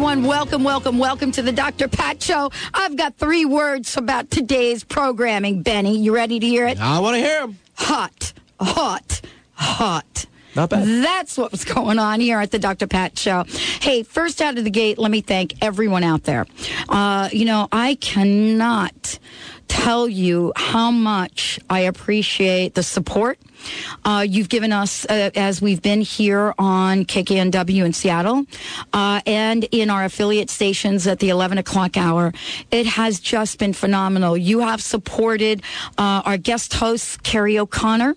Everyone. Welcome, welcome, welcome to the Dr. Pat Show. I've got three words about today's programming, Benny. You ready to hear it? I want to hear them. Hot, hot, hot. Not bad. That's what was going on here at the Dr. Pat Show. Hey, first out of the gate, let me thank everyone out there. Uh, you know, I cannot tell you how much I appreciate the support uh, you've given us uh, as we've been here on KKNW in Seattle uh, and in our affiliate stations at the 11 o'clock hour. It has just been phenomenal. You have supported uh, our guest hosts, Carrie O'Connor,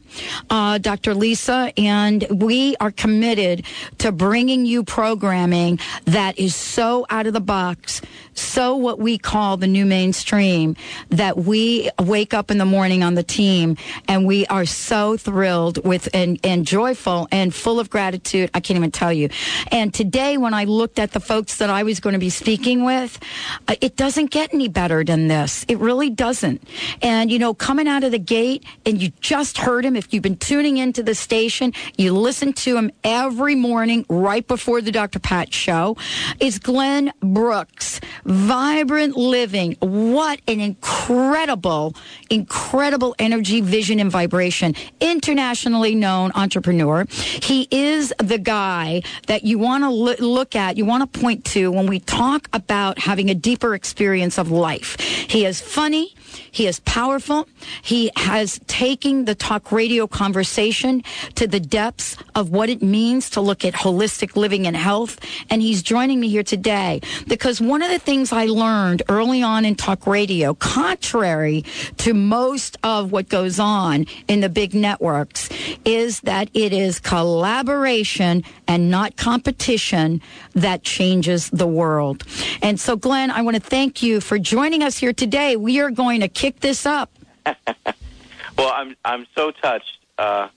uh, Dr. Lisa, and we are committed to bringing you programming that is so out of the box, so what we call the new mainstream, that we wake up in the morning on the team and we are so thrilled with and, and joyful and full of gratitude. I can't even tell you. And today, when I looked at the folks that I was going to be speaking with, uh, it doesn't get any better than this. It really doesn't. And, you know, coming out of the gate, and you just heard him, if you've been tuning into the station, you listen to him every morning right before the Dr. Pat show, is Glenn Brooks. Vibrant living. What an incredible, incredible energy, vision, and vibration. Internationally known entrepreneur. He is the guy that you want to lo- look at, you want to point to when we talk about having a deeper experience of life. He is funny. He is powerful. He has taken the talk radio conversation to the depths of what it means to look at holistic living and health. And he's joining me here today because one of the things I learned early on in talk radio, contrary to most of what goes on in the big networks, is that it is collaboration and not competition that changes the world. And so, Glenn, I want to thank you for joining us here today. We are going to kick this up. well, I'm I'm so touched. Uh,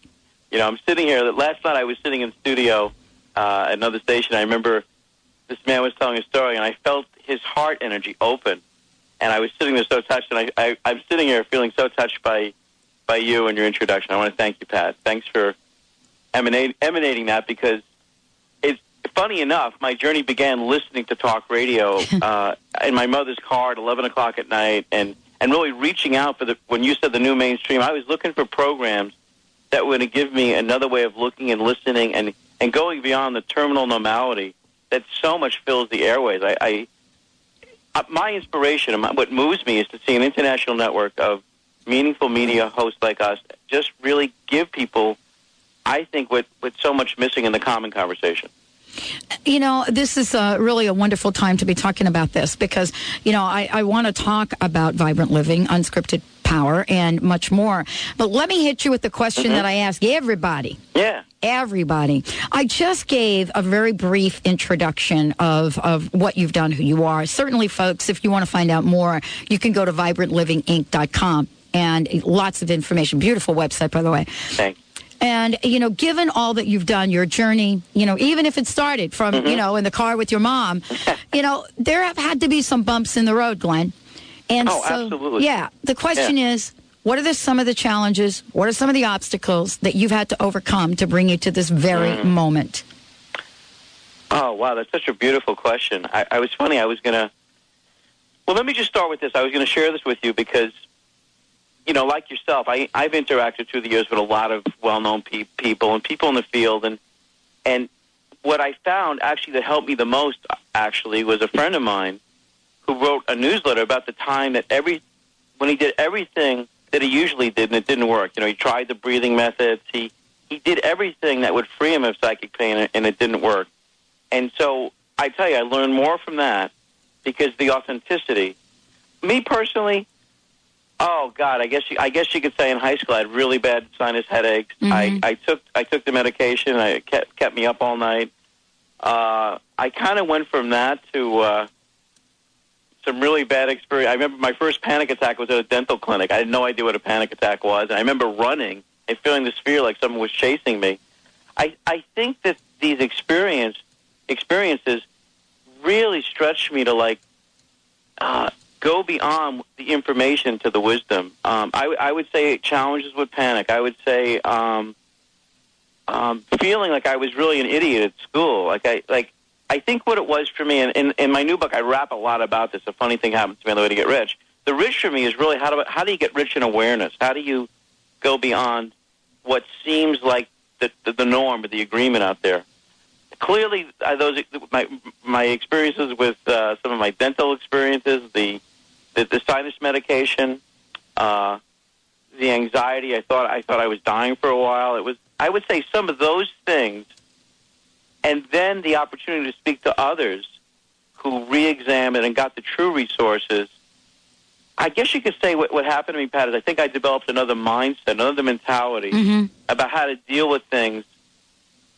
you know, I'm sitting here. Last night I was sitting in studio uh, at another station. I remember this man was telling a story, and I felt his heart energy open, and I was sitting there so touched. And I, I I'm sitting here feeling so touched by by you and your introduction. I want to thank you, Pat. Thanks for emanate, emanating that because it's funny enough. My journey began listening to talk radio uh, in my mother's car at 11 o'clock at night, and and really reaching out for the when you said the new mainstream. I was looking for programs that were going to give me another way of looking and listening and and going beyond the terminal normality that so much fills the airways. I, I uh, my inspiration my, what moves me is to see an international network of meaningful media hosts like us just really give people, I think, what what's so much missing in the common conversation. You know, this is uh, really a wonderful time to be talking about this because, you know, I, I want to talk about vibrant living, unscripted power, and much more. But let me hit you with the question Mm-hmm. that I ask everybody. Yeah. Everybody. I just gave a very brief introduction of, of what you've done, who you are. Certainly, folks, if you want to find out more, you can go to vibrantliving.inc.com and lots of information. Beautiful website, by the way. Thanks. And, you know, given all that you've done, your journey, you know, even if it started from, Mm-hmm. you know, in the car with your mom, you know, there have had to be some bumps in the road, Glenn. And Oh, so, absolutely. yeah, the question is, what are the, some of the challenges? What are some of the obstacles that you've had to overcome to bring you to this very Mm. moment? Oh wow, that's such a beautiful question. I, I was funny. I was gonna. Well, let me just start with this. I was going to share this with you because, you know, like yourself, I, I've interacted through the years with a lot of well-known pe- people and people in the field, and and what I found actually that helped me the most actually was a friend of mine who wrote a newsletter about the time that every when he did everything that he usually did and it didn't work. You know, he tried the breathing methods. He he did everything that would free him of psychic pain, and it didn't work. And so I tell you, I learned more from that because the authenticity. Me personally, oh God, I guess you, I guess you could say in high school I had really bad sinus headaches. I, I took I took the medication. I kept kept me up all night. Uh, I kind of went from that to uh, some really bad experience. I remember my first panic attack was at a dental clinic. I had no idea what a panic attack was. And I remember running and feeling this fear like someone was chasing me. I, I think that these experience, experiences really stretched me to like uh, go beyond the information to the wisdom. Um, I, I would say challenges with panic. I would say um, um, feeling like I was really an idiot at school. Like I like I think what it was for me, and in, in my new book, I rap a lot about this. A funny thing happens to me on the way to get rich. The rich for me is really how do how do you get rich in awareness? How do you go beyond what seems like the the, the norm or the agreement out there? Clearly, uh, those my my experiences with uh, some of my dental experiences, the the, the sinus medication, uh, the anxiety. I thought I thought I was dying for a while. It was I would say some of those things and then the opportunity to speak to others who re-examined and got the true resources. I guess you could say what, what happened to me, Pat, is I think I developed another mindset, another mentality Mhm. about how to deal with things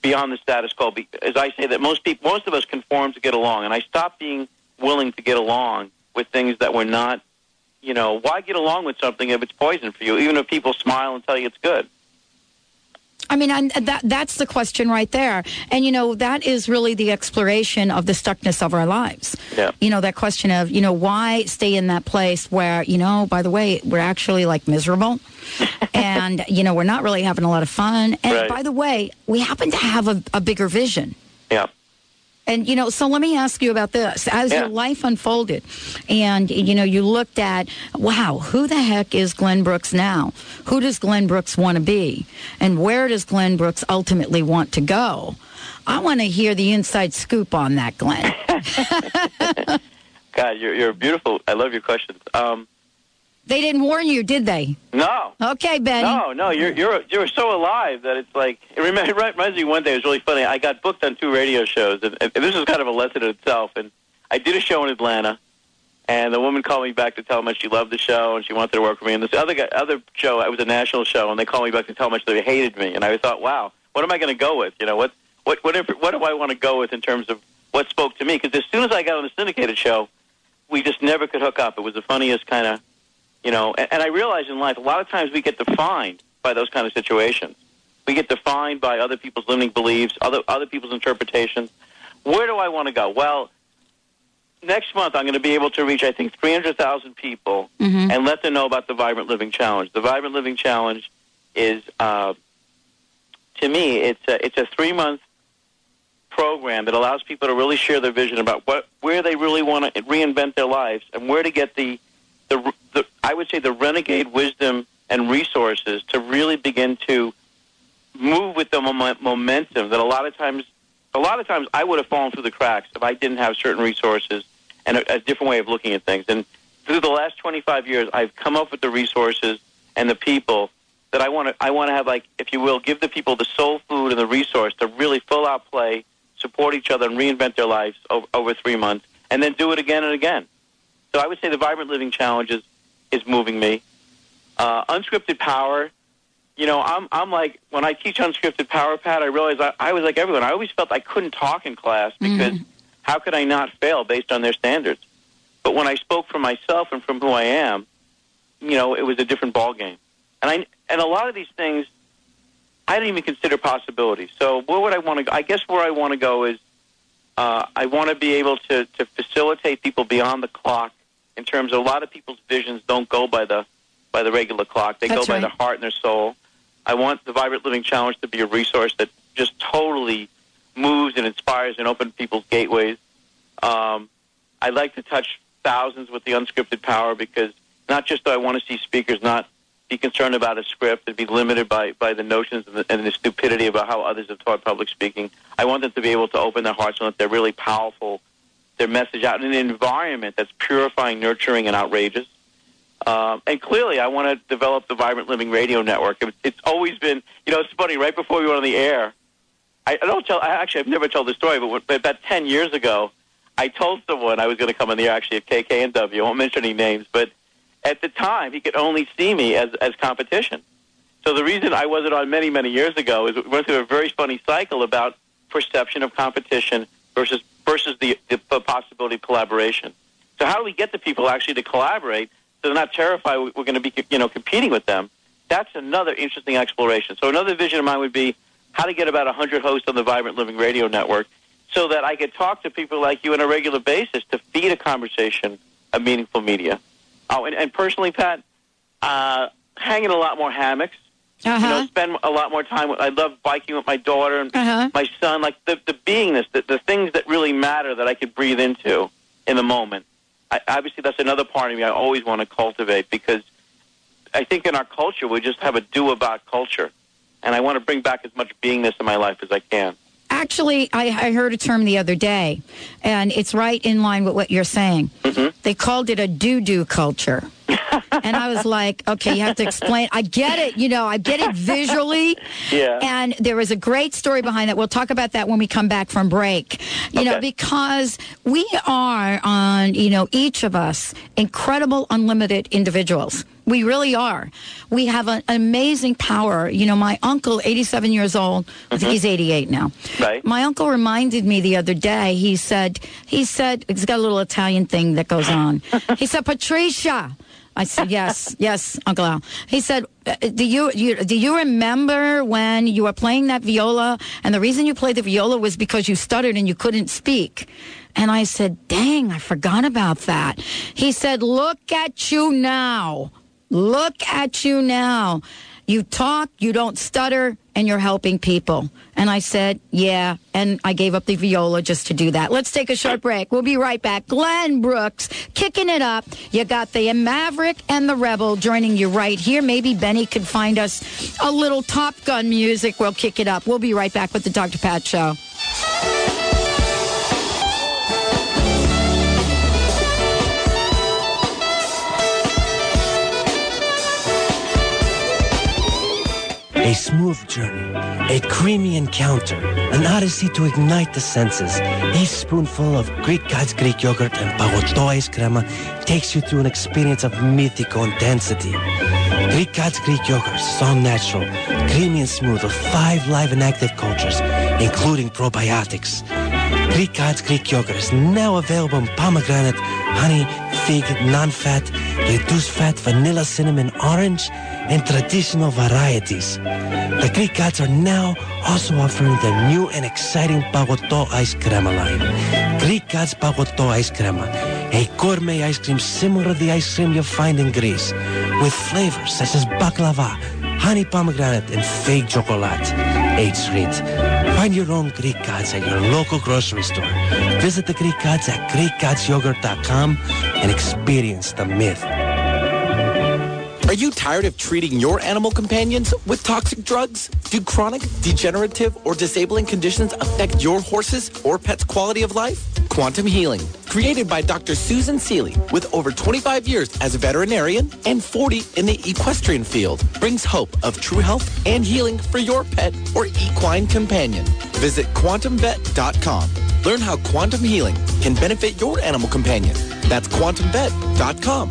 beyond the status quo. As I say, that most people, most of us conform to get along, and I stopped being willing to get along with things that were not. You know, why get along with something if it's poison for you? Even if people smile and tell you it's good. I mean, and that that's the question right there. And you know, that is really the exploration of the stuckness of our lives. Yeah. You know, that question of, you know, why stay in that place where, you know, by the way, we're actually like miserable and, you know, we're not really having a lot of fun. And Right. by the way, we happen to have a, a bigger vision. Yeah. And you know, so let me ask you about this. As Yeah. your life unfolded, and you know, you looked at, wow, who the heck is Glenn Brooks now? Who does Glenn Brooks want to be, and where does Glenn Brooks ultimately want to go? I want to hear the inside scoop on that, Glenn. God, you're you're beautiful. I love your questions. Um, they didn't warn you, did they? no, Okay, Benny. no, no. You're you're you're so alive that it's like it reminds, it reminds me. One day it was really funny. I got booked on two radio shows, and, and this is kind of a lesson in itself. And I did a show in Atlanta, and the woman called me back to tell me she loved the show and she wanted to work with me. And this other guy, other show, it was a national show, and they called me back to tell me they hated me. And I thought, wow, what am I going to go with? You know, what what what if, what do I want to go with in terms of what spoke to me? Because as soon as I got on the syndicated show, we just never could hook up. It was the funniest kind of, you know. And, and I realize in life, a lot of times we get defined by those kind of situations. We get defined by other people's limiting beliefs, other other people's interpretations. Where do I want to go? Well, next month I'm going to be able to reach, I think, 300,000 people Mhm. and let them know about the Vibrant Living Challenge. The Vibrant Living Challenge is, uh, to me, it's a, it's a three month program that allows people to really share their vision about what where they really want to reinvent their lives and where to get the the, the I would say the renegade wisdom and resources to really begin to move with the moment, momentum that a lot of times a lot of times I would have fallen through the cracks if I didn't have certain resources and a, a different way of looking at things. And through the last 25 years, I've come up with the resources and the people that I want to. I want to have, like, if you will, give the people the soul food and the resource to really full out play, support each other, and reinvent their lives over, over three months, and then do it again and again. So I would say the Vibrant Living Challenge is, is moving me. Uh, unscripted Power you know, I'm I'm like when I teach unscripted power Pat, I realize I, I was like everyone. I always felt I couldn't talk in class because how could I not fail based on their standards? But when I spoke for myself and from who I am, you know, it was a different ball game. And I and a lot of these things I didn't even consider possibilities. So where would I want to go? I guess where I want to go is uh, I want to be able to to facilitate people beyond the clock in terms of a lot of people's visions don't go by the by the regular clock. They That's go by their heart and their soul. I want the Vibrant Living Challenge to be a resource that just totally moves and inspires and opens people's gateways. Um, I'd like to touch thousands with the unscripted power because not just do I want to see speakers not be concerned about a script and be limited by, by the notions and the, and the stupidity about how others have taught public speaking. I want them to be able to open their hearts and let their really powerful, their message out in an environment that's purifying, nurturing, and outrageous. Um, and clearly, I want to develop the Vibrant Living Radio Network. It, it's always been, you know, it's funny. Right before we went on the air, I, I don't tell. I actually, I've never told the story, but but about ten years ago, I told someone I was going to come on the air. Actually, at KKNW, I won't mention any names, but at the time, he could only see me as as competition. So the reason I wasn't on many many years ago is we went through a very funny cycle about perception of competition versus versus the, the possibility of collaboration. So how do we get the people actually to collaborate so they're not terrified we're going to be you know competing with them? That's another interesting exploration. So another vision of mine would be how to get about 100 hosts on the Vibrant Living Radio Network so that I could talk to people like you on a regular basis to feed a conversation of meaningful media. Oh, and, and personally, Pat, uh, hanging a lot more hammocks. Uh-huh. You know, spend a lot more time. With, I love biking with my daughter and Uh-huh. my son. Like the the beingness, the, the things that really matter that I could breathe into in the moment. I, obviously, that's another part of me I always want to cultivate because I think in our culture we just have a do about culture, and I want to bring back as much beingness in my life as I can. Actually, I, I heard a term the other day, and it's right in line with what you're saying. Mm-hmm. They called it a doo doo culture. and I was like, okay, you have to explain. I get it, you know, I get it visually. Yeah. And there is a great story behind that. We'll talk about that when we come back from break. You know, because we are on, you know, each of us incredible, unlimited individuals. We really are. We have an amazing power. You know, my uncle, 87 years old, I think he's 88 now. Right. My uncle reminded me the other day. He said, he said, he's got a little Italian thing that goes on. he said, Patricia. I said, yes, yes, Uncle Al. He said, uh, do you, you, do you remember when you were playing that viola and the reason you played the viola was because you stuttered and you couldn't speak? And I said, dang, I forgot about that. He said, look at you now. Look at you now. You talk, you don't stutter, and you're helping people. And I said, yeah. And I gave up the viola just to do that. Let's take a short break. We'll be right back. Glenn Brooks kicking it up. You got the Maverick and the Rebel joining you right here. Maybe Benny could find us a little Top Gun music. We'll kick it up. We'll be right back with the Dr. Pat Show. A smooth journey, a creamy encounter, an odyssey to ignite the senses. A spoonful of Greek God's Greek yogurt and Pagoto Ice Crema takes you through an experience of mythical intensity. Greek God's Greek yogurt so natural, creamy and smooth with five live and active cultures, including probiotics. Greek God's Greek yogurt is now available in pomegranate, honey, fig, non-fat, reduced fat, vanilla, cinnamon, orange, and traditional varieties. The Greek Gods are now also offering their new and exciting Pagoto Ice Crema line. Greek Gods Pagoto Ice Crema, a gourmet ice cream similar to the ice cream you find in Greece, with flavors such as baklava, honey pomegranate, and fig chocolate. Age sweet. Find your own Greek Gods at your local grocery store. Visit the Greek Gods at GreekGodsYogurt.com and experience the myth. Are you tired of treating your animal companions with toxic drugs? Do chronic, degenerative, or disabling conditions affect your horse's or pet's quality of life? Quantum Healing, created by Dr. Susan Seeley, with over 25 years as a veterinarian and 40 in the equestrian field, brings hope of true health and healing for your pet or equine companion. Visit quantumvet.com. Learn how quantum healing can benefit your animal companion. That's quantumvet.com.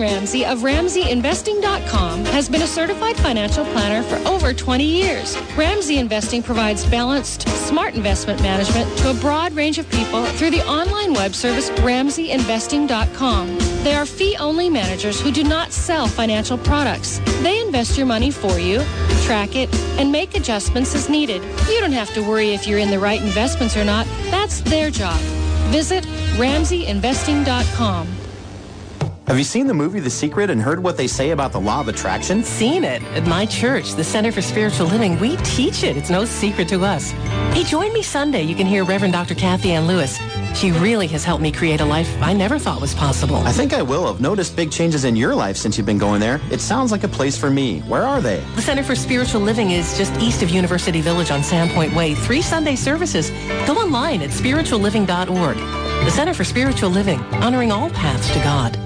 Ramsey of RamseyInvesting.com has been a certified financial planner for over 20 years. Ramsey Investing provides balanced, smart investment management to a broad range of people through the online web service RamseyInvesting.com. They are fee-only managers who do not sell financial products. They invest your money for you, track it, and make adjustments as needed. You don't have to worry if you're in the right investments or not. That's their job. Visit RamseyInvesting.com. Have you seen the movie The Secret and heard what they say about the law of attraction? Seen it at my church, the Center for Spiritual Living. We teach it. It's no secret to us. Hey, join me Sunday. You can hear Reverend Dr. Kathianne Lewis. She really has helped me create a life I never thought was possible. I think I will. I've noticed big changes in your life since you've been going there. It sounds like a place for me. Where are they? The Center for Spiritual Living is just east of University Village on Sandpoint Way. Three Sunday services. Go online at spiritualliving.org. the Center for Spiritual Living, honoring all paths to God.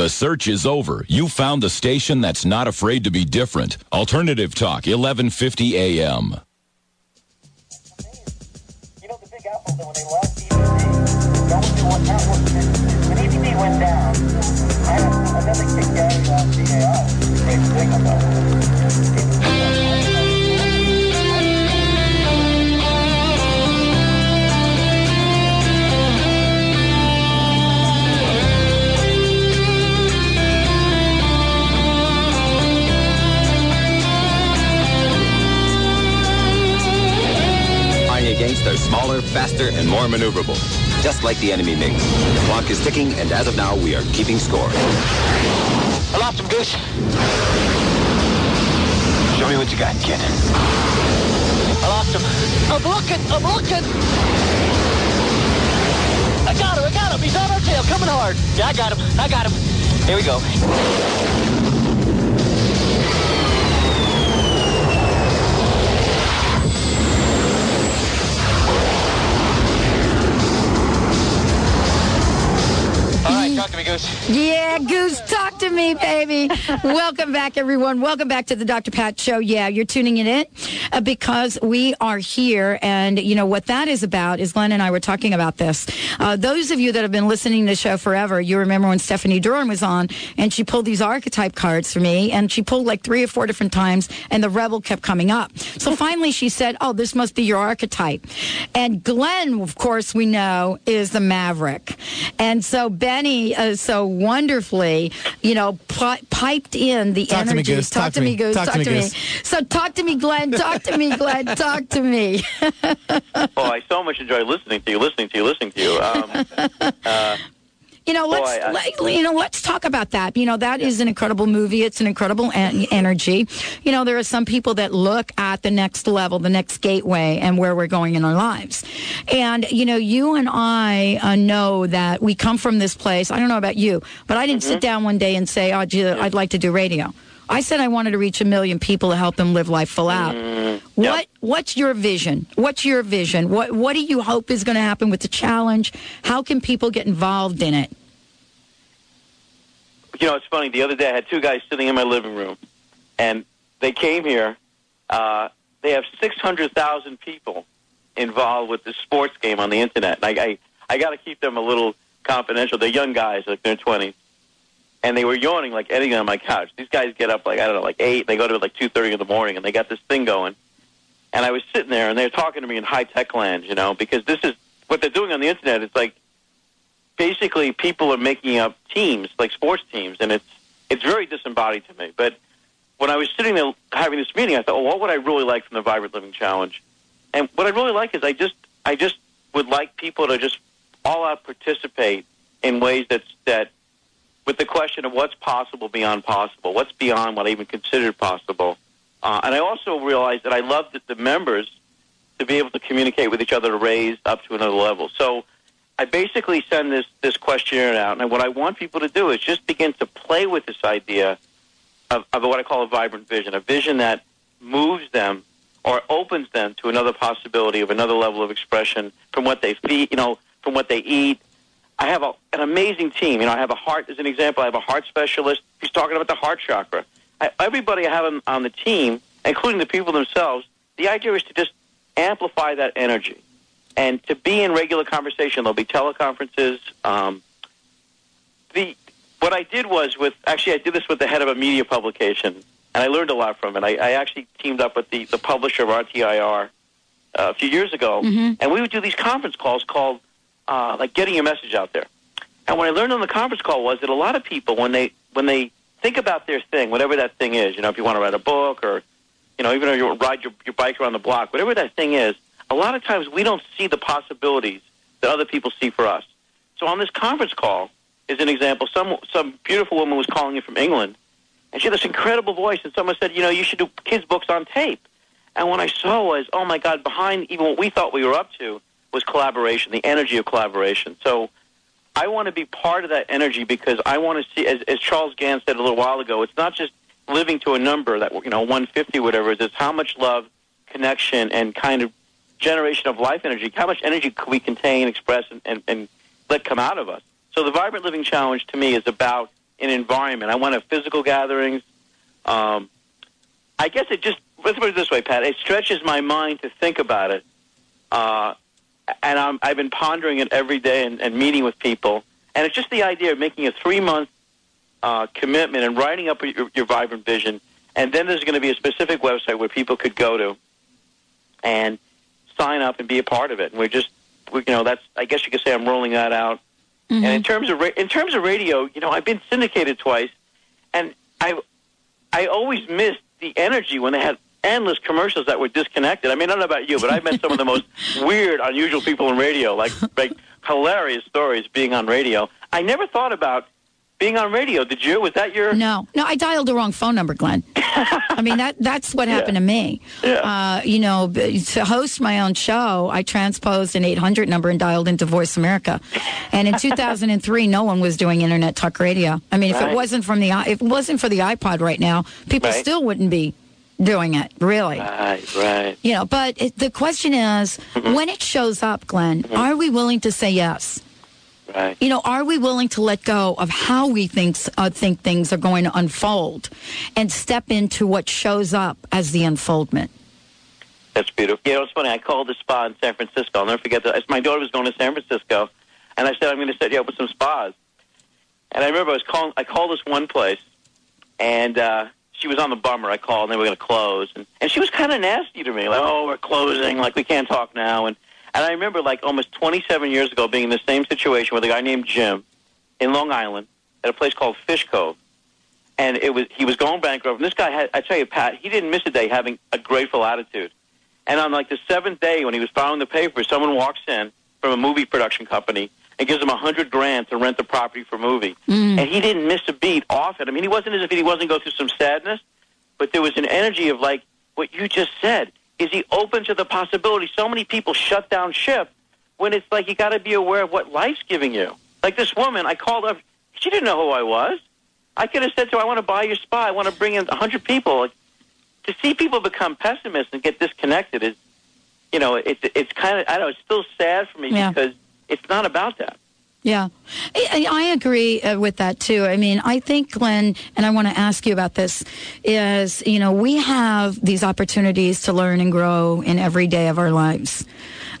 The search is over. You found the station that's not afraid to be different. Alternative Talk, 1150 AM. went down, I had another kick Gary on VAR. Great thing about against are smaller, faster, and more maneuverable. Just like the enemy MiGs. The clock is ticking, and as of now, we are keeping score. I him, Goose. Show me what you got, kid. I him. I'm looking. I'm looking. I got him. I got him. He's on our tail, coming hard. Yeah, I got him. I got him. Here we go. Goose. Yeah, Goose, talk to me, baby. Welcome back, everyone. Welcome back to the Dr. Pat Show. Yeah, you're tuning in it uh, because we are here. And, you know, what that is about is Glenn and I were talking about this. Uh, those of you that have been listening to the show forever, you remember when Stephanie Duran was on and she pulled these archetype cards for me and she pulled like three or four different times and the rebel kept coming up. So finally she said, Oh, this must be your archetype. And Glenn, of course, we know is the maverick. And so Benny uh, so wonderfully, you know, pi- piped in the Talk to me, energy. Goose. Talk, to me, Goose. Talk, to me. Goose. So talk to me, Glenn. Talk to me, Glenn. Talk to me. oh, I so much enjoy listening to you, listening to you, listening to you. Um, uh, You know, let's Boy, I- let, you know, let's talk about that. You know, that is an incredible movie. It's an incredible en- energy. You know, there are some people that look at the next level, the next gateway, and where we're going in our lives. And you know, you and I uh, know that we come from this place. I don't know about you, but I didn't sit down one day and say, "Oh, gee, I'd like to do radio." I said I wanted to reach a million people to help them live life full out. What What's your vision? What's your vision? What What do you hope is going to happen with the challenge? How can people get involved in it? you know, it's funny. The other day, I had two guys sitting in my living room, and they came here. Uh, they have 600,000 people involved with this sports game on the internet. And I, I, I got to keep them a little confidential. They're young guys, like they're 20s. And they were yawning like anything on my couch. These guys get up like, I don't know, like 8. They go to like 2.30 in the morning, and they got this thing going. And I was sitting there, and they were talking to me in high-tech land, you know, because this is what they're doing on the internet. It's like basically people are making up teams, like sports teams, and it's it's very disembodied to me. But when I was sitting there having this meeting, I thought, oh, what would I really like from the Vibrant Living Challenge? And what I really like is I just I just would like people to just all out participate in ways that that with the question of what's possible beyond possible, what's beyond what I even considered possible. Uh, and I also realized that I love that the members to be able to communicate with each other to raise up to another level. So I basically send this this questionnaire out, and what I want people to do is just begin to play with this idea of, of what I call a vibrant vision, a vision that moves them or opens them to another possibility of another level of expression from what they feed, you know, from what they eat. I have a, an amazing team. You know, I have a heart, as an example, I have a heart specialist. He's talking about the heart chakra. I, everybody I have on, on the team, including the people themselves, the idea is to just amplify that energy and to be in regular conversation. There'll be teleconferences. Um, the what I did was with actually I did this with the head of a media publication, and I learned a lot from it. I, I actually teamed up with the the publisher of RTIR uh, a few years ago, and we would do these conference calls called uh, like getting your message out there. And what I learned on the conference call was that a lot of people when they when they think about their thing, whatever that thing is, you know, if you want to write a book or you know, even if you ride your, your bike around the block, whatever that thing is, a lot of times we don't see the possibilities that other people see for us. So on this conference call is an example. Some some beautiful woman was calling in from England, and she had this incredible voice. And someone said, you know, you should do kids' books on tape. And what I saw was, oh my God, behind even what we thought we were up to was collaboration, the energy of collaboration. So I want to be part of that energy because I want to see, as, as Charles Gans said a little while ago, it's not just living to a number that you know 150 whatever it is. It's how much love, connection, and kind of generation of life energy. How much energy can we contain, express, and, and, and let come out of us? So the Vibrant Living Challenge to me is about an environment. I want to have physical gatherings. Um, I guess it just let's put it this way, Pat. It stretches my mind to think about it, uh, and I'm, I've been pondering it every day and, and meeting with people. And it's just the idea of making a three month uh, commitment and writing up your, your vibrant vision. And then there's going to be a specific website where people could go to and sign up and be a part of it. And we're just, we, you know, that's I guess you could say I'm rolling that out. And in terms of ra- in terms of radio, you know, I've been syndicated twice, and I I always missed the energy when they had endless commercials that were disconnected. I mean, I don't know about you, but I've met some of the most weird, unusual people in radio, like like hilarious stories being on radio. I never thought about being on radio. Did you? Was that your? No, no, I dialed the wrong phone number, Glenn. I mean that that's what happened to me. Uh, you know, to host my own show, I transposed an 800 number and dialed into Voice America. And in 2003, no one was doing internet talk radio. I mean, if Right. it wasn't from the if it wasn't for the iPod right now, people Right. still wouldn't be doing it. Really. Right, right. You know, but it, the question is, Mm-hmm. when it shows up, Glenn, are we willing to say yes? Right. You know, are we willing to let go of how we think uh, think things are going to unfold, and step into what shows up as the unfoldment? That's beautiful. You know, it's funny. I called the spa in San Francisco. I'll never forget that. My daughter was going to San Francisco, and I said, I'm going to set you up with some spas. And I remember I was calling. I called this one place, and uh, she was on the bummer. I called, and they were going to close, and, and she was kind of nasty to me, like, "Oh, we're closing. Like, we can't talk now." And and I remember, like, almost 27 years ago, being in the same situation with a guy named Jim in Long Island at a place called Fish Cove and it was he was going bankrupt. And this guy had, I tell you, Pat, he didn't miss a day having a grateful attitude. And on like the seventh day, when he was filing the papers, someone walks in from a movie production company and gives him a hundred grand to rent the property for a movie. Mm. And he didn't miss a beat off it. I mean, he wasn't as if he wasn't going through some sadness, but there was an energy of like what you just said. Is he open to the possibility? So many people shut down ship when it's like you got to be aware of what life's giving you. Like this woman, I called up. She didn't know who I was. I could have said to her, I want to buy your spa. I want to bring in a 100 people. Like, to see people become pessimists and get disconnected is, you know, it's, it's kind of, I don't know, it's still sad for me Yeah. because it's not about that. Yeah, I, I agree uh, with that too. I mean, I think, Glenn, and I want to ask you about this, is, you know, we have these opportunities to learn and grow in every day of our lives.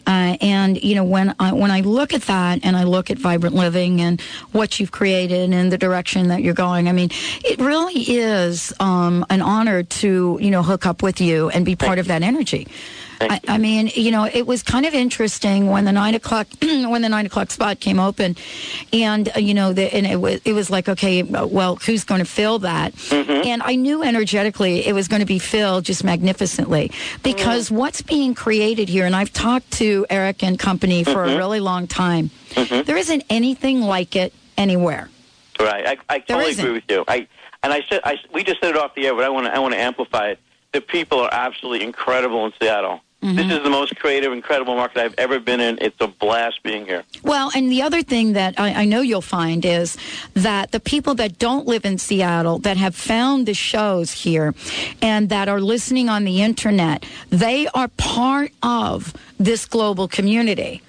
Uh, and you know when I when I look at that and I look at vibrant living and what you've created and the direction that you're going, I mean, it really is um, an honor to you know hook up with you and be part of that energy. I, I mean, you know, it was kind of interesting when the nine o'clock when the nine o'clock spot came open, and uh, you know, the, and it was it was like, okay, uh, well, who's going to fill that? And I knew energetically it was going to be filled just magnificently because what's being created here, and I've talked to Eric and company for a Mhm. really long time. There isn't anything like it anywhere. Right. I, I totally agree with you. I and I said I, we just said it off the air, but I want to I want to amplify it. The people are absolutely incredible in Seattle. Mm-hmm. This is the most creative, incredible market I've ever been in. It's a blast being here. Well, and the other thing that I, I know you'll find is that the people that don't live in Seattle that have found the shows here and that are listening on the internet, they are part of this global community.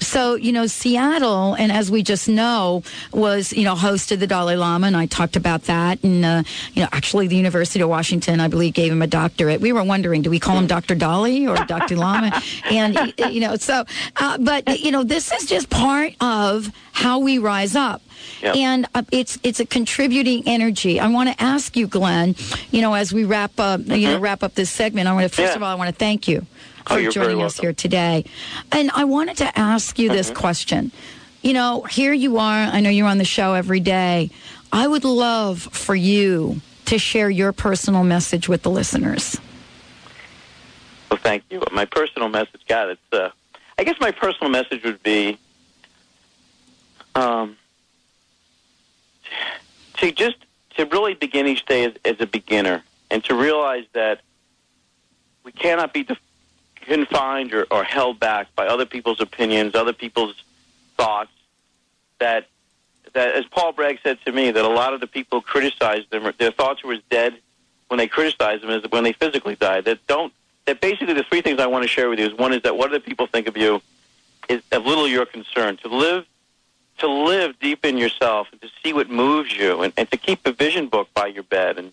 So, you know, Seattle, and as we just know, was, you know, hosted the Dalai Lama, and I talked about that. And, uh, you know, actually, the University of Washington, I believe, gave him a doctorate. We were wondering, do we call him Dr. Dolly or Dr. Lama? And, you know, so, uh, but, you know, this is just part of how we rise up. Yep. And uh, it's it's a contributing energy. I want to ask you, Glenn. You know, as we wrap up, you know, wrap up this segment, I want to first Yeah. of all, I want to thank you Oh, for joining us here today. And I wanted to ask you this question. You know, here you are. I know you're on the show every day. I would love for you to share your personal message with the listeners. Well, thank you. My personal message, God, it's. Uh, I guess my personal message would be, um, to just to really begin each day as, as a beginner, and to realize that we cannot be def- confined or, or held back by other people's opinions, other people's thoughts. That that, as Paul Bragg said to me, that a lot of the people criticized them, their thoughts were as dead when they criticized them as when they physically died. That don't that basically the three things I want to share with you is one is that what do people think of you is of little your concern. To live to live deep in yourself and to see what moves you and, and to keep a vision book by your bed and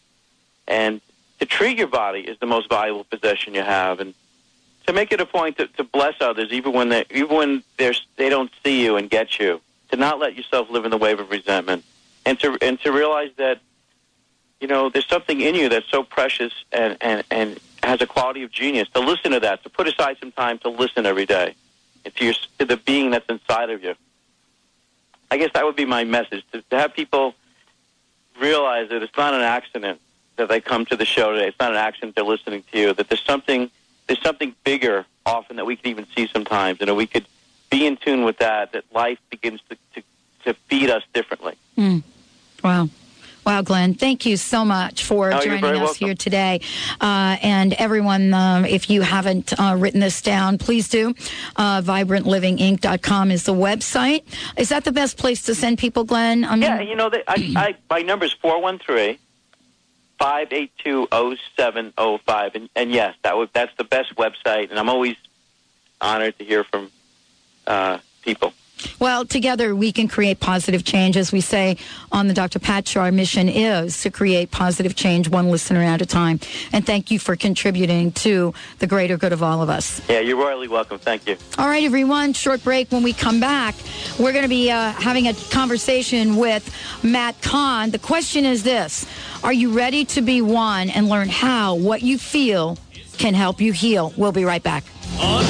and to treat your body as the most valuable possession you have and to make it a point to, to bless others even when they even when they're, they don't see you and get you to not let yourself live in the wave of resentment and to and to realize that you know there's something in you that's so precious and and and has a quality of genius to listen to that to put aside some time to listen every day and to your to the being that's inside of you I guess that would be my message to, to have people realize that it's not an accident that they come to the show today. It's not an accident they're listening to you. That there's something there's something bigger often that we can even see sometimes, and we could be in tune with that. That life begins to to, to feed us differently. Mm. Wow. Wow, Glenn, thank you so much for Oh, joining us welcome. here today. Uh, and everyone, um, if you haven't uh, written this down, please do. Uh, VibrantLivingInc.com is the website. Is that the best place to send people, Glenn? I mean, Yeah, you know, they, I, I, my number is 413 582 0705. And, and yes, that would, that's the best website, and I'm always honored to hear from uh, people. Well, together we can create positive change. As we say on the Dr. Pat Show, our mission is to create positive change one listener at a time. And thank you for contributing to the greater good of all of us. Yeah, you're royally welcome. Thank you. All right, everyone, short break. When we come back, we're going to be uh, having a conversation with Matt Kahn. The question is this Are you ready to be one and learn how what you feel can help you heal? We'll be right back. On